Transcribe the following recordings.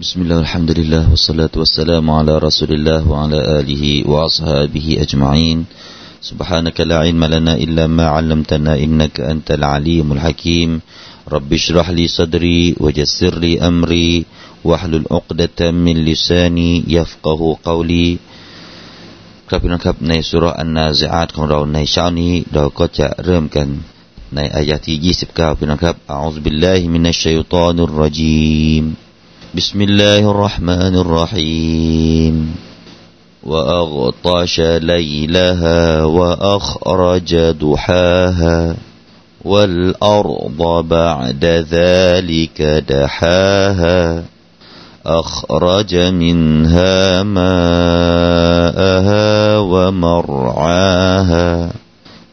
بسم الله الحمد لله والصلاة والسلام على رسول الله وعلى آله وأصحابه أجمعين سبحانك لا علم لنا إلا ما علمتنا إنك أنت العليم الحكيم رب اشرح لي صدري ويسر لي أمري واحلل عقدة من لساني يفقه قولي ครับพี่น้องครับในสุรอันนาซิอาตของเราในเช้านี้เราก็จะเริ่มกันในอายะที่29พี่น้องครับอัลลอฮฺบิลลาฮิมินัชชัยฏอนุรรจีม بسم الله الرحمن الرحيم وأغطش ليلها وأخرج ضحاها والأرض بعد ذلك دحاها أخرج منها ماءها ومرعاها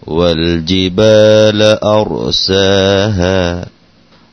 والجبال أرساها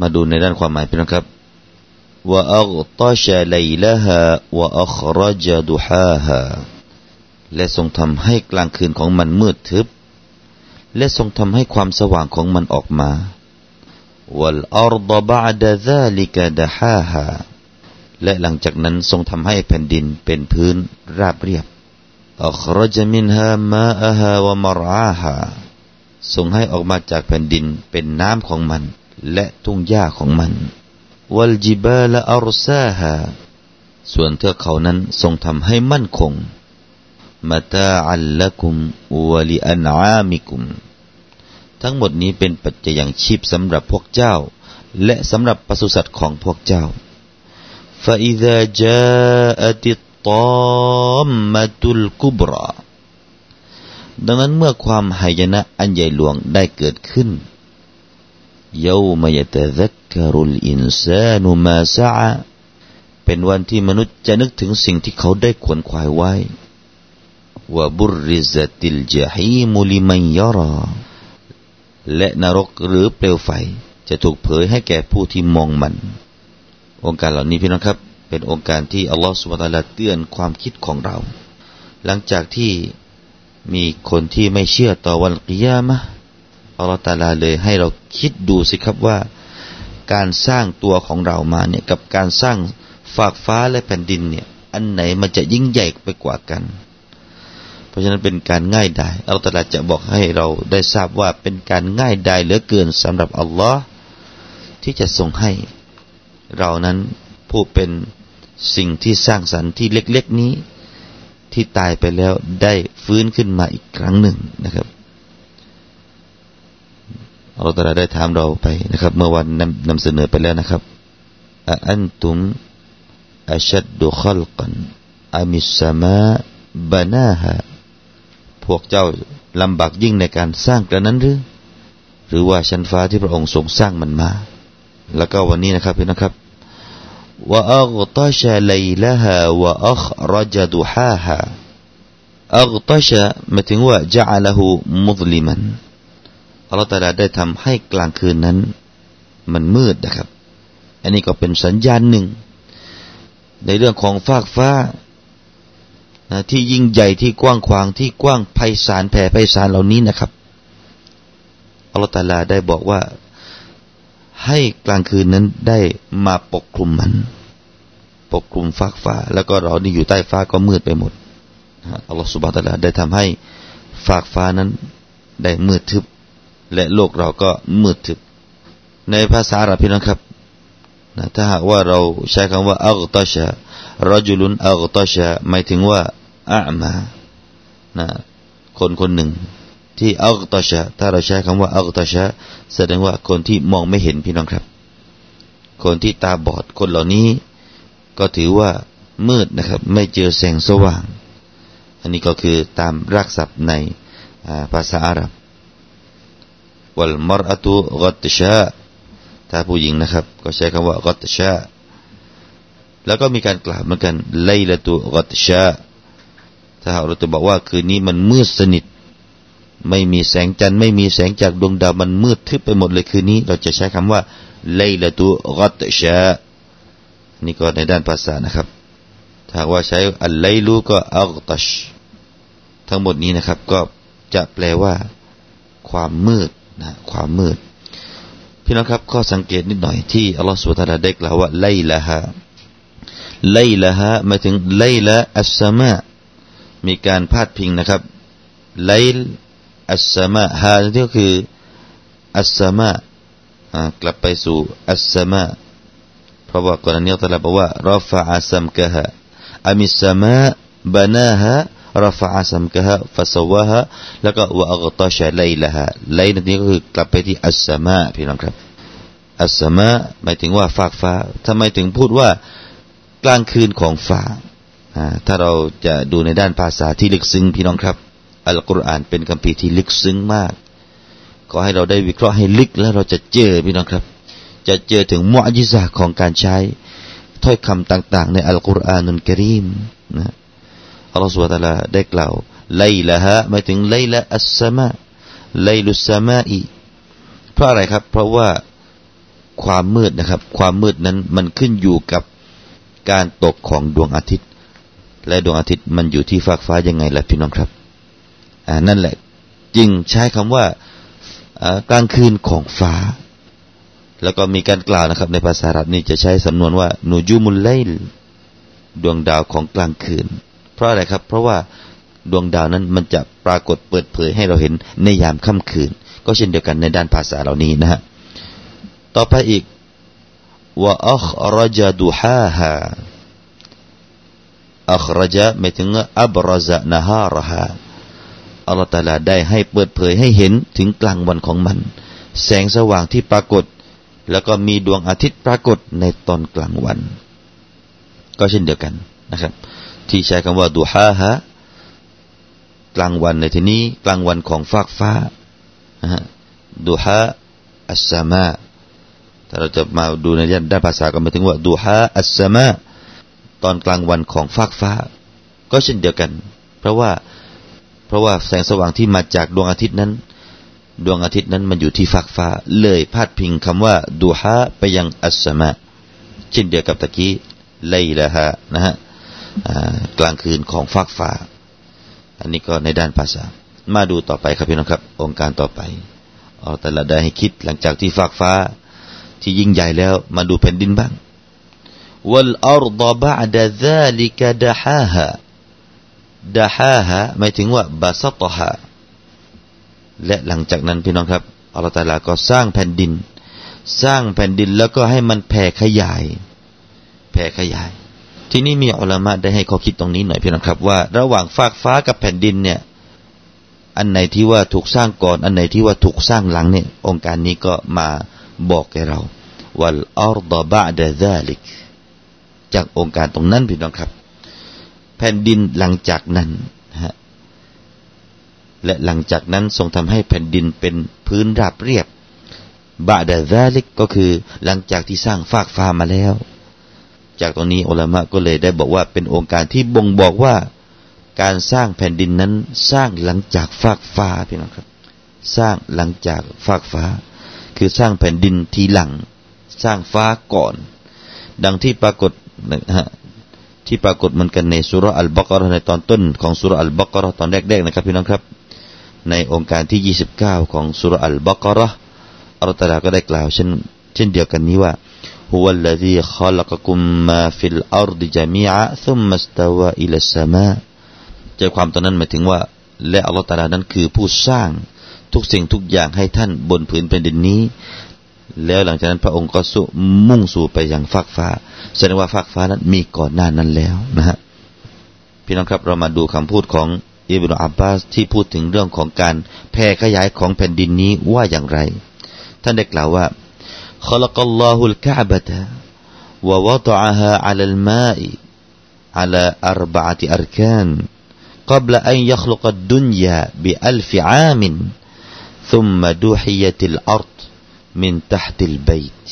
มาดูในด้านความหมายพี่นะครับว่าอัลตชาไลละฮะว่าอัครจดุฮาฮะและทรงทำให้กลางคืนของมันมืดทึบ และทรงทำให้ความสว่างของมันออกมาวัลอัรดบะดะซาลิกะดะฮาฮะและหลังจากนั้นทรงทำให้แผ่นดินเป็นพื้นราบเรียบอัครจมินฮามาอะฮาวะมราฮะทรงให้ออกมาจากแผ่นดินเป็นน้ำของมัน และทุ่งหญ้าของมันวัลจิบาลอารซาฮาส่วนเทือกเขานั้นทรงทำให้มั่นคงมาตาอัลละกุมวะลิอันอามิกุม ทั้งหมดนี้เป็นปัจจัยอย่างชีพสำหรับพวกเจ้า และสำหรับปศุสัตว์ของพวกเจ้าฟาอิซาจาอติตอมมาตุลกุบราดังนั้นเมื่อความหายนะอันใหญ่หลวงได้เกิดขึ้น يوم يتذكر الإنسان ما سعى เป็นวันที่มนุษย์จะนึกถึงสิ่งที่เขาได้ขวนขวายไว้ว่าบุริซติลจฮีมุลิมัยยราและนรกหรือเปลวไฟจะถูกเผยให้แก่ผู้ที่มองมัน องค์การเหล่านี้พี่น้องครับ เป็นองค์การที่อัลลอฮฺสุบฮฺตะลาเตือนความคิดของเรา หลังจากที่มีคนที่ไม่เชื่อต่อวันกิยามะ อัลลอฮฺตาลาเลยให้เราคิดดูสิครับว่า การสร้างตัวของเรามาเนี่ยกับการสร้างฝากฟ้าและแผ่นดินเนี่ย อันไหนมันจะยิ่งใหญ่ไปกว่ากัน เพราะฉะนั้นเป็นการง่ายดายอัลลอฮฺตาลาจะบอกให้เราได้ทราบว่าเป็นการง่ายดายเหลือเกินสำหรับอัลลอฮ์ที่จะทรงให้เรานั้นผู้เป็นสิ่งที่สร้างสรรค์ที่เล็กๆนี้ ที่ตายไปแล้วได้ฟื้นขึ้นมาอีกครั้งหนึ่งนะครับ อัลลอฮฺตรัสได้ถามเราไปนะครับ เมื่อวันนำนำเสนอไปแล้วนะครับอันตุมอัชดดุขลกันอามิสมาบานาฮะพวกเจ้าลำบากยิ่งในการสร้างกระนั้นหรือ หรือว่าชั้นฟ้าที่พระองค์ทรงสร้างมันมา แล้วก็วันนี้นะครับพี่นะครับว่าอัลตชาไลละฮะว่าอัครจดุฮาฮะอัลตชาหมายถึงว่าจะอัลหูมุสลิมัน อัลลอฮฺตาลาได้ทำให้กลางคืนนั้น มันมืดนะครับ อันนี้ก็เป็นสัญญาณหนึ่ง ในเรื่องของฟากฟ้าที่ยิ่งใหญ่ที่กว้างขวางที่กว้างไพศาลแผ่ไพศาลเหล่านี้นะครับอัลลอฮฺตาลาได้บอกว่าให้กลางคืนนั้นได้มาปกคลุมมัน ปกคลุมฟากฟ้า แล้วก็เราที่อยู่ใต้ฟ้าก็มืดไปหมดอัลลอฮฺสุบฮฺตาลาได้ทำให้ฟากฟ้านั้นได้มืดทึบ และโลกเราก็มืดทึบ ในภาษาอาหรับพี่น้องครับนะถ้าหากว่าเราใช้คำว่าอัลตชะรจุลุนอัลตชะหมายถึงว่าอามานะคนคนหนึ่ง ที่อัลตชะถ้าเราใช้คำว่าอัลตชะแสดงว่าคนที่มองไม่เห็นพี่น้องครับ คนที่ตาบอดคนเหล่านี้ ก็ถือว่ามืดนะครับ ไม่เจอแสงสว่าง อันนี้ก็คือตามรักศัพท์ในภาษาอาหรับ วัลมรอตุกัตชาถ้าผู้หญิงนะครับ ก็ใช้คำว่ากัตชาแล้วก็มีการกล่าวเหมือนกันไลละตุกัตชาถ้าเราจะบอกว่าคืนนี้มันมืดสนิท ไม่มีแสงจันทร์ไม่มีแสงจากดวงดาวมันมืดทึบไปหมดเลยคืนนี้ เราจะใช้คำว่าไลละตุกัตชานี่ก็ในด้านภาษานะครับ ถ้าว่าใช้อัลไลลูก็อัลตัชทั้งหมดนี้นะครับ ก็จะแปลว่า ความมืด นะความมืด พี่น้องครับข้อสังเกตนิดหน่อยที่อัลลอฮฺสุบฮานะได้กล่าวว่าไลละฮะไลละฮะมาถึงไลละอัสสมามีการพาดพิงนะครับไลลอัสสมาฮาที่ก็คืออัสสมากลับไปสู่อัสสมาเพราะว่าก่อนนี้อัลลอฮฺบอกว่ารอฟะอัสมกะฮะอามิสสมาบานาฮะ รฟะอัสัมกะฮะฟะสวะฮะแล้วก็วะอักตาชะไลละฮะไลนี้ก็คือกลับไปที่อัสสมาพี่น้องครับ อัสสมาหมายถึงว่าฟากฟ้าทำไมถึงพูดว่ากลางคืนของฟ้าถ้าเราจะดูในด้านภาษาที่ลึกซึ้งพี่น้องครับ อัลกุรอานเป็นคำพีที่ลึกซึ้งมาก ขอให้เราได้วิเคราะห์ให้ลึกแล้วเราจะเจอพี่น้องครับ จะเจอถึงมุอจิซาของการใช้ถ้อยคำต่าง ๆ ในอัลกุรอานุลกรีมนะ อัลลอฮฺสุบฮฺตะลาได้กล่าวไลละฮะหมายถึงไลละอัสสมาไลลุสสมาอีเพราะอะไรครับ เพราะว่าความมืดนะครับ ความมืดนั้นมันขึ้นอยู่กับการตกของดวงอาทิตย์ และดวงอาทิตย์มันอยู่ที่ฟากฟ้ายังไงล่ะพี่น้องครับอ่านั่นแหละ จึงใช้คำว่ากลางคืนของฟ้า แล้วก็มีการกล่าวนะครับ ในภาษาอาหรับนี่จะใช้สำนวนว่านูจูมุลไลลดวงดาวของกลางคืน เพราะอะไรครับ เพราะว่าดวงดาวนั้นมันจะปรากฏเปิดเผยให้เราเห็นในยามค่ำคืน ก็เช่นเดียวกันในด้านภาษาเหล่านี้นะฮะต่อไปอีกว่าอัครจดุฮาฮาอัครจหมายถึงอับรซะนฮารฮาอัลลอฮฺตาลาได้ให้เปิดเผยให้เห็นถึงกลางวันของมัน แสงสว่างที่ปรากฏ แล้วก็มีดวงอาทิตย์ปรากฏในตอนกลางวัน ก็เช่นเดียวกัน นะครับ ที่ใช้คำว่าดูฮาฮะกลางวันในที่นี้กลางวันของฟากฟ้าดูฮาอัสซามาถ้าเราจะมาดูในด้านภาษาก็หมายถึงว่าดูฮาอัสซามาตอนกลางวันของฟากฟ้า ก็เช่นเดียวกัน เพราะว่าเพราะว่าแสงสว่างที่มาจากดวงอาทิตย์นั้น ดวงอาทิตย์นั้นมันอยู่ที่ฟากฟ้า เลยพาดพิงคำว่าดูฮาไปยังอัสซามาเช่นเดียวกับตะกี้ไลละฮะนะฮะ กลางคืนของฟากฟ้า อันนี้ก็ในด้านภาษา มาดูต่อไปครับพี่น้องครับ องค์การต่อไปเอาแต่ละได้ให้คิดหลังจากที่ฟากฟ้าที่ยิ่งใหญ่แล้ว มาดูแผ่นดินบ้างวัลอารดบะดะซาลิกดะฮาฮะดาฮะหมายถึงว่าบาสตฮะและหลังจากนั้นพี่น้องครับอัลลอฮฺตาลาก็สร้างแผ่นดิน สร้างแผ่นดินแล้วก็ให้มันแผ่ขยาย แผ่ขยาย ที่นี่มีอัลลามะได้ให้ข้อคิดตรงนี้หน่อยพี่น้องครับว่า ระหว่างฟากฟ้ากับแผ่นดินเนี่ย อันไหนที่ว่าถูกสร้างก่อน อันไหนที่ว่าถูกสร้างหลังเนี่ย องค์การนี้ก็มาบอกแกเราวัลอารดบะดะซาลิก จากองค์การตรงนั้นพี่น้องครับ แผ่นดินหลังจากนั้นฮะและหลังจากนั้นทรงทำให้แผ่นดินเป็นพื้นราบเรียบ บะดะซาลิกก็คือหลังจากที่สร้างฟากฟ้ามาแล้ว จากตรงนี้อัลามะก็เลยได้บอกว่าเป็นองค์การที่บ่งบอกว่าการสร้างแผ่นดินนั้นสร้างหลังจากฟากฟ้าพี่น้องครับ สร้างหลังจากฟากฟ้า คือสร้างแผ่นดินทีหลัง สร้างฟ้าก่อน ดังที่ปรากฏนะฮะที่ปรากฏเหมือนกันในสุรอัลบักรในตอนต้นของสุรอัลบักรตอนแรกๆนะครับพี่น้องครับ ในองค์การที่ 29 ของสุรอัลบักรอัลตลาก็ได้กล่าวเช่นเช่นเดียวกันนี้ว่า هو الذي خلقكم ما في الأرض جميعا ثم استوى إلى السماء ใจความตอนนั้นหมายถึงว่า และอัลลอฮฺตาลานั้นคือผู้สร้างทุกสิ่งทุกอย่างให้ท่านบนผืนแผ่นดินนี้ แล้วหลังจากนั้นพระองค์ก็สุมุ่งสู่ไปยังฟากฟ้าแสดงว่าฟากฟ้านั้นมีก่อนหน้านั้นแล้วนะฮะพี่น้องครับเรามาดูคำพูดของอิบนุอับบาสที่พูดถึงเรื่องของการแผ่ขยายของแผ่นดินนี้ว่าอย่างไร ท่านได้กล่าวว่า خلق الله الكعبة ووضعها على الماء على أربعة أركان قبل أن يخلق الدنيا بألف عام ثم دوحيت الأرض من تحت البيت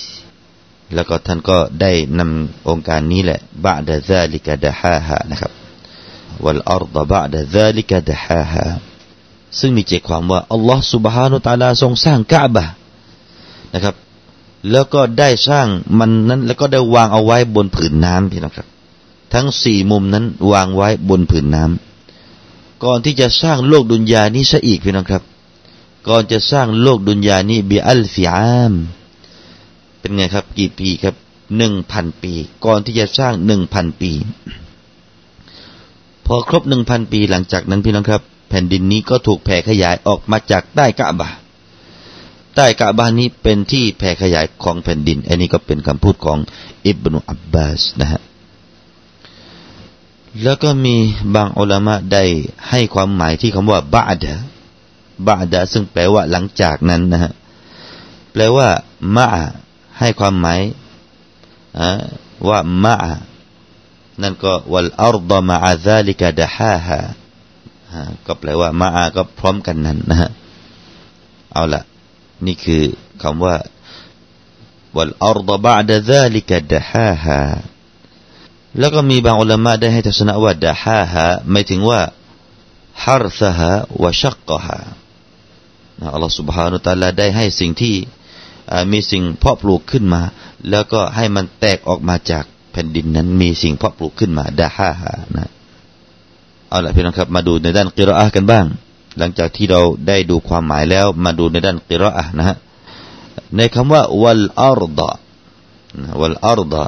แล้วก็ท่านก็ได้นำองค์การนี้แหละบาดะซาลิกะดะฮาฮะนะครับวัลอัรดบาดะซาลิกะดะฮาฮะซึ่งมีใจความว่าอัลลอฮ์ سبحانه และ تعالى ทรงสร้างกะบะนะครับ แล้วก็ได้สร้างมันนั้น แล้วก็ได้วางเอาไว้บนผืนน้ำพี่น้องครับ ทั้งสี่มุมนั้นวางไว้บนผืนน้ำก่อนที่จะสร้างโลกดุนยานี้ซะอีกพี่น้องครับ ก่อนจะสร้างโลกดุนยานี้บีอัลฟิอาม เป็นไงครับ กี่ปีครับหนึ่งพันปี ก่อนที่จะสร้างหนึ่งพันปี พอครบหนึ่งพันปีหลังจากนั้นพี่น้องครับ แผ่นดินนี้ก็ถูกแผ่ขยายออกมาจากใต้กะบะ ใต้กะบะนี้เป็นที่แผ่ขยายของแผ่นดิน อันนี้ก็เป็นคำพูดของอิบนุอับบาสนะฮะ แล้วก็มีบางอัลามะได้ให้ความหมายที่คำว่าบาดะบาดะซึ่งแปลว่าหลังจากนั้นนะฮะ แปลว่ามะให้ความหมายว่ามะนั่นก็วัลอัรดมะอาซาลิกะดะฮาฮาก็แปลว่ามะก็พร้อมกันนั้นนะฮะ เอาละ นี่คือคำว่าวัลอัรดบะดะซาลิกะดะฮาฮาแล้วก็มีบางอุลามะได้ให้ทัศนะว่าดะฮาฮาหมายถึงว่าฮาร์ซฮะวะชักกฮาอัลลอฮฺ سبحانه และ تعالى ได้ให้สิ่งที่มีสิ่งเพาะปลูกขึ้นมา แล้วก็ให้มันแตกออกมาจากแผ่นดินนั้น มีสิ่งเพาะปลูกขึ้นมาดาฮาฮานะเอาละพี่น้องครับมาดูในด้านกิรออะกันบ้าง หลังจากที่เราได้ดูความหมายแล้วมาดูในด้านกิรออะนะฮะในคำว่าวัลอารดะวัลอารดะ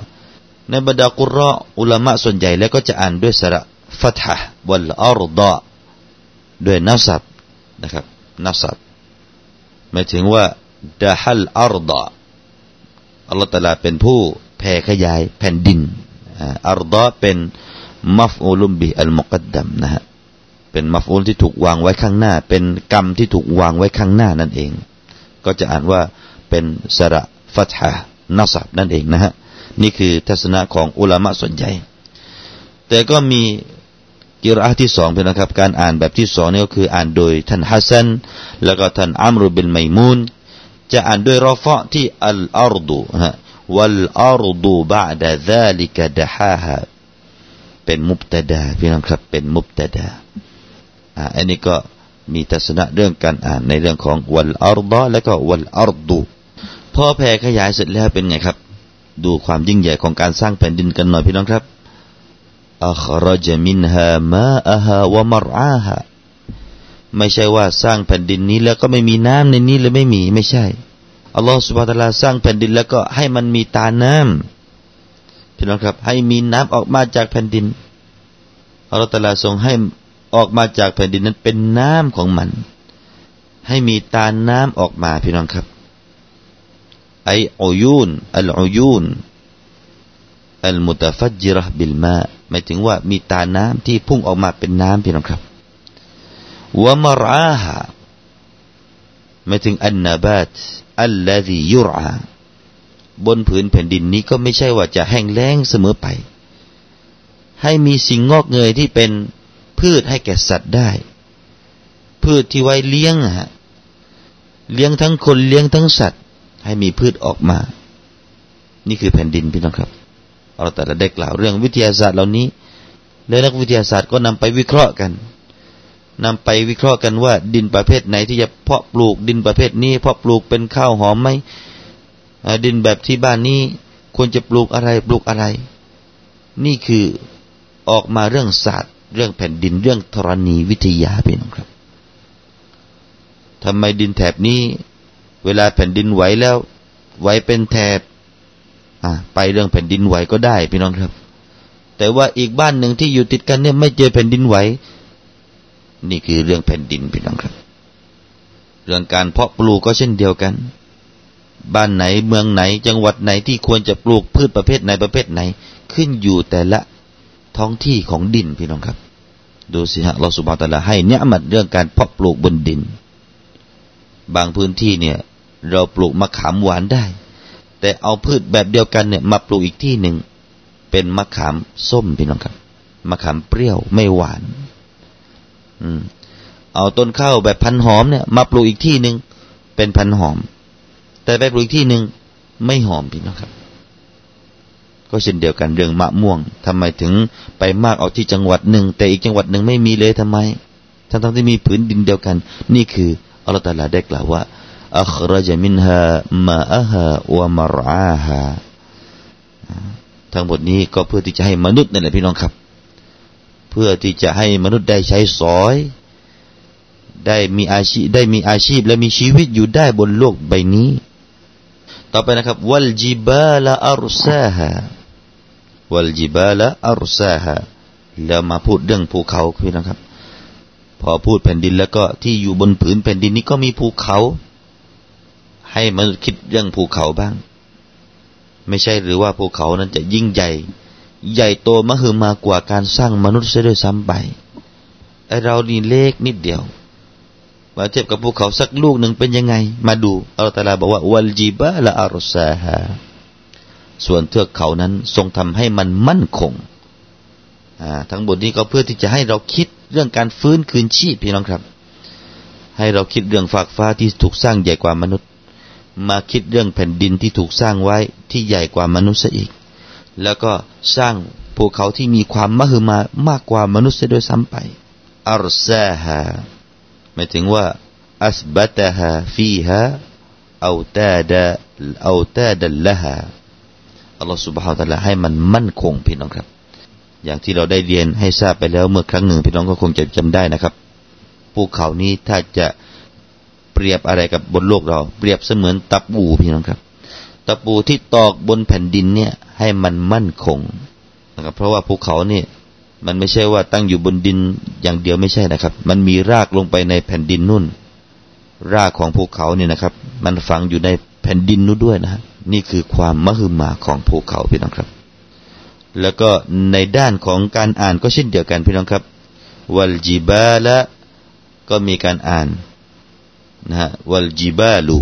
ในบรรดากุรออุลามะส่วนใหญ่แล้วก็จะอ่านด้วยสระฟัตฮ์วัลอารดะด้วยนัสับนะครับนัสับหมายถึงว่าดะฮัลอารดะอัลลอฮฺตาลาเป็นผู้แผ่ขยายแผ่นดินอารดะเป็นมัฟอูลุมบิอัลมุกัดดัมนะฮะ เป็นมัฟอูลที่ถูกวางไว้ข้างหน้า เป็นกรรมที่ถูกวางไว้ข้างหน้านั่นเอง ก็จะอ่านว่าเป็นสระฟัตฮะนัสับนั่นเองนะฮะนี่คือทัศนะของอุลามะส่วนใหญ่ แต่ก็มีกิรอที่สองเป็นนะครับ การอ่านแบบที่สองนี่ก็คืออ่านโดยท่านฮัสซันแล้วก็ท่านอัมรุบินไมมูนจะอ่านด้วยรอฟะที่อัลอาร์ดูฮะวัลอาร์ดูบาดะซาลิกะดะฮาฮะเป็นมุบตะดาพี่น้องครับเป็นมุบตะดา อันนี้ก็มีทัศนะเรื่องการอ่านในเรื่องของวัลอาร์ดะและก็วัลอาร์ดูพอแผ่ขยายเสร็จแล้วเป็นไงครับ ดูความยิ่งใหญ่ของการสร้างแผ่นดินกันหน่อยพี่น้องครับอัครจมินฮามาอะฮาวะมรอาฮาไม่ใช่ว่าสร้างแผ่นดินนี้แล้วก็ไม่มีน้ำในนี้เลยไม่มีไม่ใช่อัลลอฮฺสุบฮฺตะลาสร้างแผ่นดินแล้วก็ให้มันมีตาน้ำพี่น้องครับ ให้มีน้ำออกมาจากแผ่นดินอัลลอฮฺตะลาทรงให้ ออกมาจากแผ่นดินนั้นเป็นน้ำของมัน ให้มีตาน้ำออกมาพี่น้องครับไออุยูนอัลอุยูนอัลมุตฟัจิรห์บิลมาหมายถึงว่ามีตาน้ำที่พุ่งออกมาเป็นน้ำพี่น้องครับวะมราฮาหมายถึงอันนาบาตอัลลซียุรอาบนผืนแผ่นดินนี้ก็ไม่ใช่ว่าจะแห้งแล้งเสมอไป ให้มีสิ่งงอกเงยที่เป็น พืชให้แก่สัตว์ได้ พืชที่ไว้เลี้ยงฮะเลี้ยงทั้งคนเลี้ยงทั้งสัตว์ ให้มีพืชออกมา นี่คือแผ่นดินพี่น้องครับเราแต่ละได้กล่าวเรื่องวิทยาศาสตร์เหล่านี้แล้วนักวิทยาศาสตร์ก็นำไปวิเคราะห์กันนำไปวิเคราะห์กันว่า ดินประเภทไหนที่จะเพาะปลูกดินประเภทนี้เพาะปลูกเป็นข้าวหอมไหมดินแบบที่บ้านนี้ควรจะปลูกอะไรปลูกอะไร นี่คือออกมาเรื่องศาสตร์ เรื่องแผ่นดินเรื่องธรณีวิทยาเป็นครับทำไมดินแถบนี้ เวลาแผ่นดินไหวแล้ว ไหวเป็นแถบไปเรื่องแผ่นดินไหวก็ได้พี่น้องครับ แต่ว่าอีกบ้านหนึ่งที่อยู่ติดกันเนี่ยไม่เจอแผ่นดินไหว นี่คือเรื่องแผ่นดินพี่น้องครับ เรื่องการเพาะปลูกก็เช่นเดียวกัน บ้านไหนเมืองไหน จังหวัดไหนที่ควรจะปลูกพืชประเภทไหนประเภทไหน ขึ้นอยู่แต่ละ ท้องที่ของดินพี่น้องครับ ดูสิฮะเราสุภาตะละให้เนี่ยมัดเรื่องการเพาะปลูกบนดิน บางพื้นที่เนี่ย เราปลูกมะขามหวานได้ แต่เอาพืชแบบเดียวกันเนี่ยมาปลูกอีกที่หนึ่งเป็นมะขามส้มพี่น้องครับ มะขามเปรี้ยวไม่หวานเอาต้นข้าวแบบพันหอมเนี่ย มาปลูกอีกที่หนึ่งเป็นพันหอม แต่ไปปลูกอีกที่หนึ่งไม่หอมพี่น้องครับ ก็เช่นเดียวกันเรื่องมะม่วงทำไมถึงไปมากเอาที่จังหวัดหนึ่ง แต่อีกจังหวัดหนึ่งไม่มีเลยทำไม ทั้งทั้งที่มีผืนดินเดียวกัน นี่คืออัลลอฮฺตาลาได้กล่าวว่าอัครจมินฮามาอะฮาวะมารอาฮาทั้งหมดนี้ก็เพื่อที่จะให้มนุษย์นั่นแหละพี่น้องครับ เพื่อที่จะให้มนุษย์ได้ใช้สอย ได้มีอาชีพได้มีอาชีพและมีชีวิตอยู่ได้บนโลกใบนี้ ต่อไปนะครับวัลจิบาลาอัรซาฮา วัลจิบาละอัรซาฮาแล้วมาพูดเรื่องภูเขาพี่น้องครับ พอพูดแผ่นดินแล้วก็ที่อยู่บนผืนแผ่นดินนี้ก็มีภูเขา ให้มนุษย์คิดเรื่องภูเขาบ้าง ไม่ใช่หรือว่าภูเขานั้นจะยิ่งใหญ่ ใหญ่โตมหึมากว่าการสร้างมนุษย์เสียด้วยซ้ำไปไอเรานี่เล็กนิดเดียวมาเทียบกับภูเขาสักลูกหนึ่งเป็นยังไง มาดูอัลลอฮฺตาลาบอกว่า วัลจีบะละอารซาฮา ส่วนเทือกเขานั้นทรงทำให้มันมั่นคงทั้งหมดนี้ก็เพื่อที่จะให้เราคิดเรื่องการฟื้นคืนชีพพี่น้องครับ ให้เราคิดเรื่องฝากฟ้าที่ถูกสร้างใหญ่กว่ามนุษย์ มาคิดเรื่องแผ่นดินที่ถูกสร้างไว้ที่ใหญ่กว่ามนุษย์อีก แล้วก็สร้างภูเขาที่มีความมหึมามากกว่ามนุษย์ด้วยซ้ำไปอัลซาฮาหมายถึงว่าอัสบัตฮาฟีฮาเอาตาดะเอาตาดัลละฮา อัลลอฮฺสุบฮาวตะลาให้มันมั่นคงพี่น้องครับ อย่างที่เราได้เรียนให้ทราบไปแล้วเมื่อครั้งหนึ่งพี่น้องก็คงจะจำได้นะครับภูเขานี้ถ้าจะเปรียบอะไรกับบนโลกเรา เปรียบเสมือนตะปูพี่น้องครับตะปูที่ตอกบนแผ่นดินเนี่ยให้มันมั่นคงนะครับ เพราะว่าภูเขาเนี่ยมันไม่ใช่ว่าตั้งอยู่บนดินอย่างเดียวไม่ใช่นะครับ มันมีรากลงไปในแผ่นดินนุ่น รากของภูเขาเนี่ยนะครับ มันฝังอยู่ในแผ่นดินนู้นด้วยนะ นี่คือความมหึมาของภูเขาพี่น้องครับ แล้วก็ในด้านของการอ่านก็เช่นเดียวกันพี่น้องครับวัลจิบาละก็มีการอ่านนะฮะวัลจิบาลู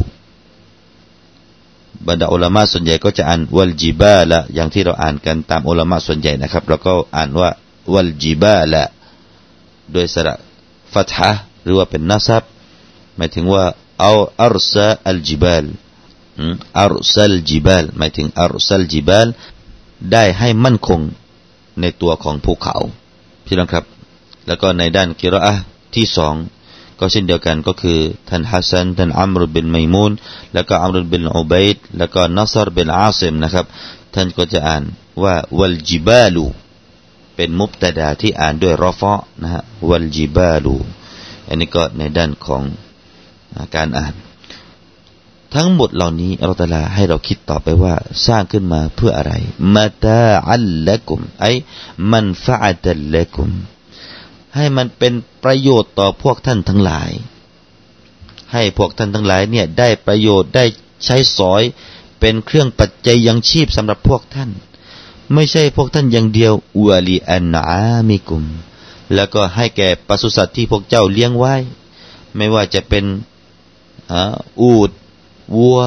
บรรดาอุลามะส่วนใหญ่ก็จะอ่านวัลจิบาละอย่างที่เราอ่านกันตามอุลามะส่วนใหญ่นะครับเราก็อ่านว่าวัลจิบาละโดยสระฟัตฮะหรือว่าเป็นนัซับหมายถึงว่าเอาอัรซาอัลจิบาล อัรซัลจิบาลหมายถึงอัรซัลจิบาลได้ให้มั่นคงในตัวของภูเขาพี่น้องครับ แล้วก็ในด้านกิรอะที่สองก็เช่นเดียวกันก็คือท่านฮัสซันท่านอัมรุบินไมมูนแล้วก็อัมรุบินอุบัยดแล้วก็นัสรบินอาซิมนะครับ ท่านก็จะอ่านว่าวัลจิบาลูเป็นมุบตะดาที่อ่านด้วยรอฟะนะฮะวัลจิบาลูอันนี้ก็ในด้านของการอ่าน ทั้งหมดเหล่านี้อัลลอฮฺให้เราคิดต่อไปว่า สร้างขึ้นมาเพื่ออะไรมาตาอัลละกุมไอมันฟะอัตละกุม ให้มันเป็นประโยชน์ต่อพวกท่านทั้งหลาย ให้พวกท่านทั้งหลายเนี่ยได้ประโยชน์ได้ใช้สอยเป็นเครื่องปัจจัยยังชีพสำหรับพวกท่าน ไม่ใช่พวกท่านอย่างเดียวอวลีอันอามิกุม แล้วก็ให้แก่ปศุสัตว์ที่พวกเจ้าเลี้ยงไว้ ไม่ว่าจะเป็นอูด วัว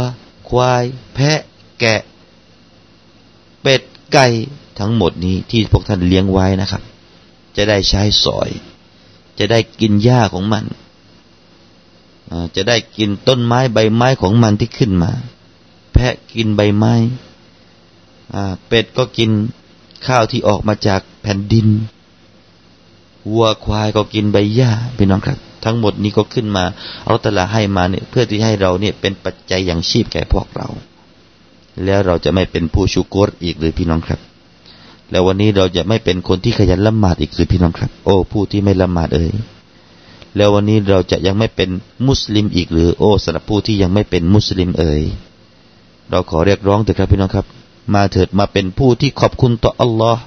ควาย แพะ แกะ เป็ด ไก่ ทั้งหมดนี้ที่พวกท่านเลี้ยงไว้นะครับ จะได้ใช้สอย จะได้กินหญ้าของมัน จะได้กินต้นไม้ใบไม้ของมันที่ขึ้นมา แพะกินใบไม้ เป็ดก็กินข้าวที่ออกมาจากแผ่นดิน วัวควายก็กินใบหญ้าพี่น้องครับ ทั้งหมดนี้ก็ขึ้นมาเราตละให้มาเนี่ยเพื่อที่ให้เราเนี่ยเป็นปัจจัยอย่างชีพแก่พวกเรา แล้วเราจะไม่เป็นผู้ชุกรอีกหรือพี่น้องครับ แล้ววันนี้เราจะไม่เป็นคนที่ขยันละหมาดอีกหรือพี่น้องครับ โอ้ผู้ที่ไม่ละหมาดเอ่ยแล้ววันนี้เราจะยังไม่เป็นมุสลิมอีกหรือโอ้สำหรับผู้ที่ยังไม่เป็นมุสลิมเอ่ยเราขอเรียกร้องเถิดครับพี่น้องครับ มาเถิดมาเป็นผู้ที่ขอบคุณต่ออัลลอฮ์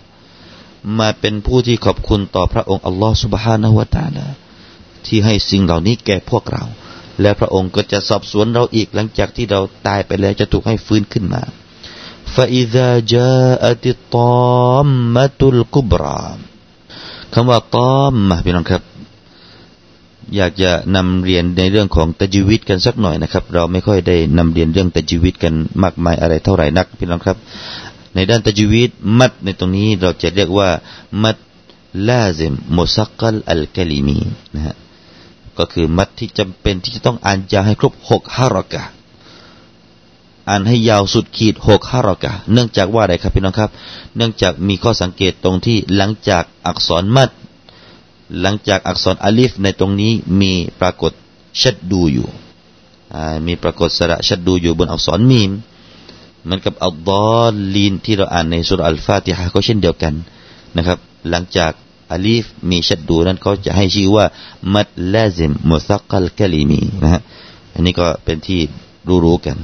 มาเป็นผู้ที่ขอบคุณต่อพระองค์อัลลอฮ์สุบฮานะฮุวาตาลา ที่ให้สิ่งเหล่านี้แก่พวกเรา และพระองค์ก็จะสอบสวนเราอีกหลังจากที่เราตายไปแล้วจะถูกให้ฟื้นขึ้นมา فإذا جاءت الطامة الكبرى คำว่าตอมมาพี่น้องครับ อยากจะนำเรียนในเรื่องของตะจีวิตกันสักหน่อยนะครับ เราไม่ค่อยได้นำเรียนเรื่องตะจีวิตกันมากมายอะไรเท่าไหร่นักพี่น้องครับ ในด้านตะจีวิตมัดในตรงนี้เราจะเรียกว่ามัดลาซิมมุสักลอัลกลิมีนะฮะ ก็คือมัดที่จำเป็นที่จะต้องอ่านยาให้ครบหกฮารากะอ่านให้ยาวสุดขีดหกฮารอกะเนื่องจากว่าอะไรครับพี่น้องครับ เนื่องจากมีข้อสังเกตตรงที่หลังจากอักษรมัดหลังจากอักษรอลิฟในตรงนี้มีปรากฏชัดดูอยู่มีปรากฏสระชัดดูอยู่บนอักษรมีมเหมือนกับอัลดอลลีนที่เราอ่านในสุรอัลฟาติฮะก็เช่นเดียวกันนะครับ หลังจาก อลีฟมีชัดดูนั้นเขาจะให้ชื่อว่ามัดลาซิมมุซักลกะลีมีนะฮะอันนี้ก็เป็นที่รู้ๆกัน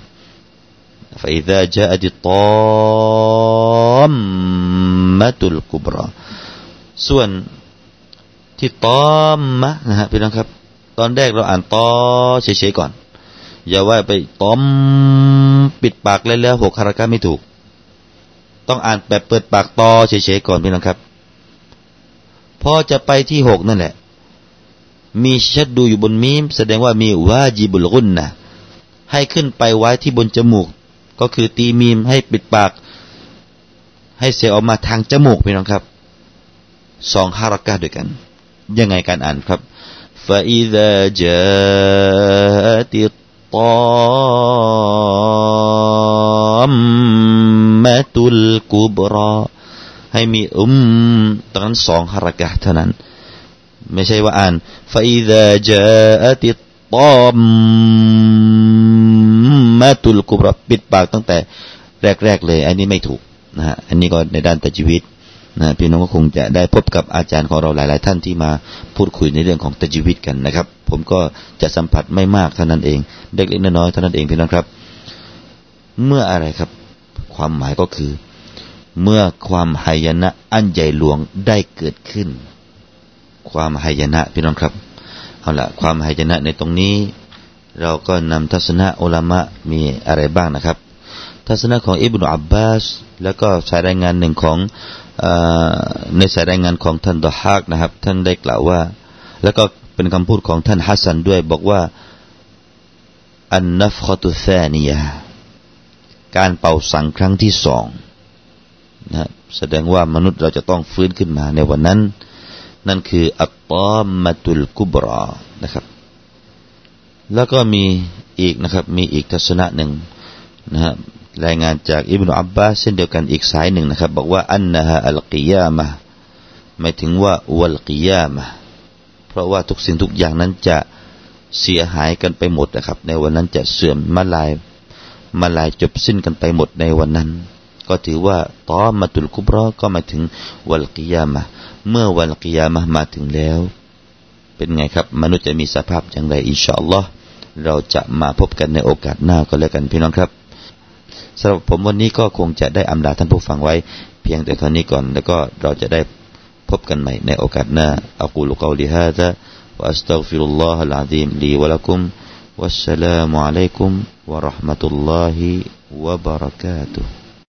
فإذا جاءت الطامة الكبرى ส่วนที่ตอมมะนะฮะพี่น้องครับ ตอนแรกเราอ่านตอเฉยๆก่อน อย่าว่าไปตอมปิดปากแล้วแล้วหกคาราคาไม่ถูก ต้องอ่านแบบเปิดปากตอเฉยๆก่อนพี่น้องครับ พอจะไปที่หกนั่นแหละ มีชัดดูอยู่บนมีมแสดงว่ามีวาจีบุลกุนนะให้ขึ้นไปไว้ที่บนจมูก ก็คือตีมีมให้ปิดปาก ให้เสียออกมาทางจมูกพี่น้องครับสองฮารักะด้วยกัน ยังไงการอ่านครับ فإذا جاءت الطامة الكبرى ให้มีอุมตอนนั้นสองฮารกะเท่านั้น ไม่ใช่ว่าอ่านฟาอิดะจาติตอมมาตุลกุบรปิดปากตั้งแต่แรก ๆ เลย อันนี้ไม่ถูกนะฮะอันนี้ก็ในด้านตัจวิตนะพี่น้องก็คงจะได้พบกับอาจารย์ของเราหลาย ๆ ท่านที่มาพูดคุยในเรื่องของตัจวิตกันนะครับ ผมก็จะสัมผัสไม่มากเท่านั้นเองเล็กๆน้อยๆเท่านั้นเองพี่น้องครับ เมื่ออะไรครับ ความหมายก็คือ เมื่อความหายนะอันใหญ่หลวงได้เกิดขึ้น ความหายนะพี่น้องครับเอาละความหายนะในตรงนี้ เราก็นำทัศนะอุลามะมีอะไรบ้างนะครับ ทัศนะของอิบนุอับบาสแล้วก็สายรายงานหนึ่งของในสายรายงานของท่านดอฮากนะครับ ท่านได้กล่าวว่า แล้วก็เป็นคำพูดของท่านฮัสซันด้วย บอกว่าอันนัฟขตุแซนียการเป่าสังครั้งที่สอง นะแสดงว่ามนุษย์เราจะต้องฟื้นขึ้นมาในวันนั้น นั่นคืออัตตอมมาตุลกุบรานะครับ แล้วก็มีอีกนะครับ มีอีกทัศนะหนึ่งนะฮะรายงานจากอิบนุอับบาสเช่นเดียวกันอีกสายหนึ่งนะครับ บอกว่าอันนะฮะอัลกิยามะหมายถึงว่าวัลกิยามะเพราะว่าทุกสิ่งทุกอย่างนั้นจะเสียหายกันไปหมดนะครับ ในวันนั้นจะเสื่อมมาลายมาลายจบสิ้นกันไปหมดในวันนั้น ก็ถือว่าตอมาตุลกุบรอก็มาถึงวันกิยามะเมื่อวันกิยามะมาถึงแล้ว เป็นไงครับ มนุษย์จะมีสภาพอย่างไรอินชาอัลลอฮ์เราจะมาพบกันในโอกาสหน้าก็แล้วกันพี่น้องครับสำหรับผมวันนี้ก็คงจะได้อำลาท่านผู้ฟังไว้ เพียงแต่เท่านี้ก่อน แล้วก็เราจะได้พบกันใหม่ในโอกาสหน้าอักูลุกาลิฮะซะวะอัสตัฆฟิรุลลอฮะลอะซีมลีวะลักุม والسلام عليكم ورحمة الله وبركاته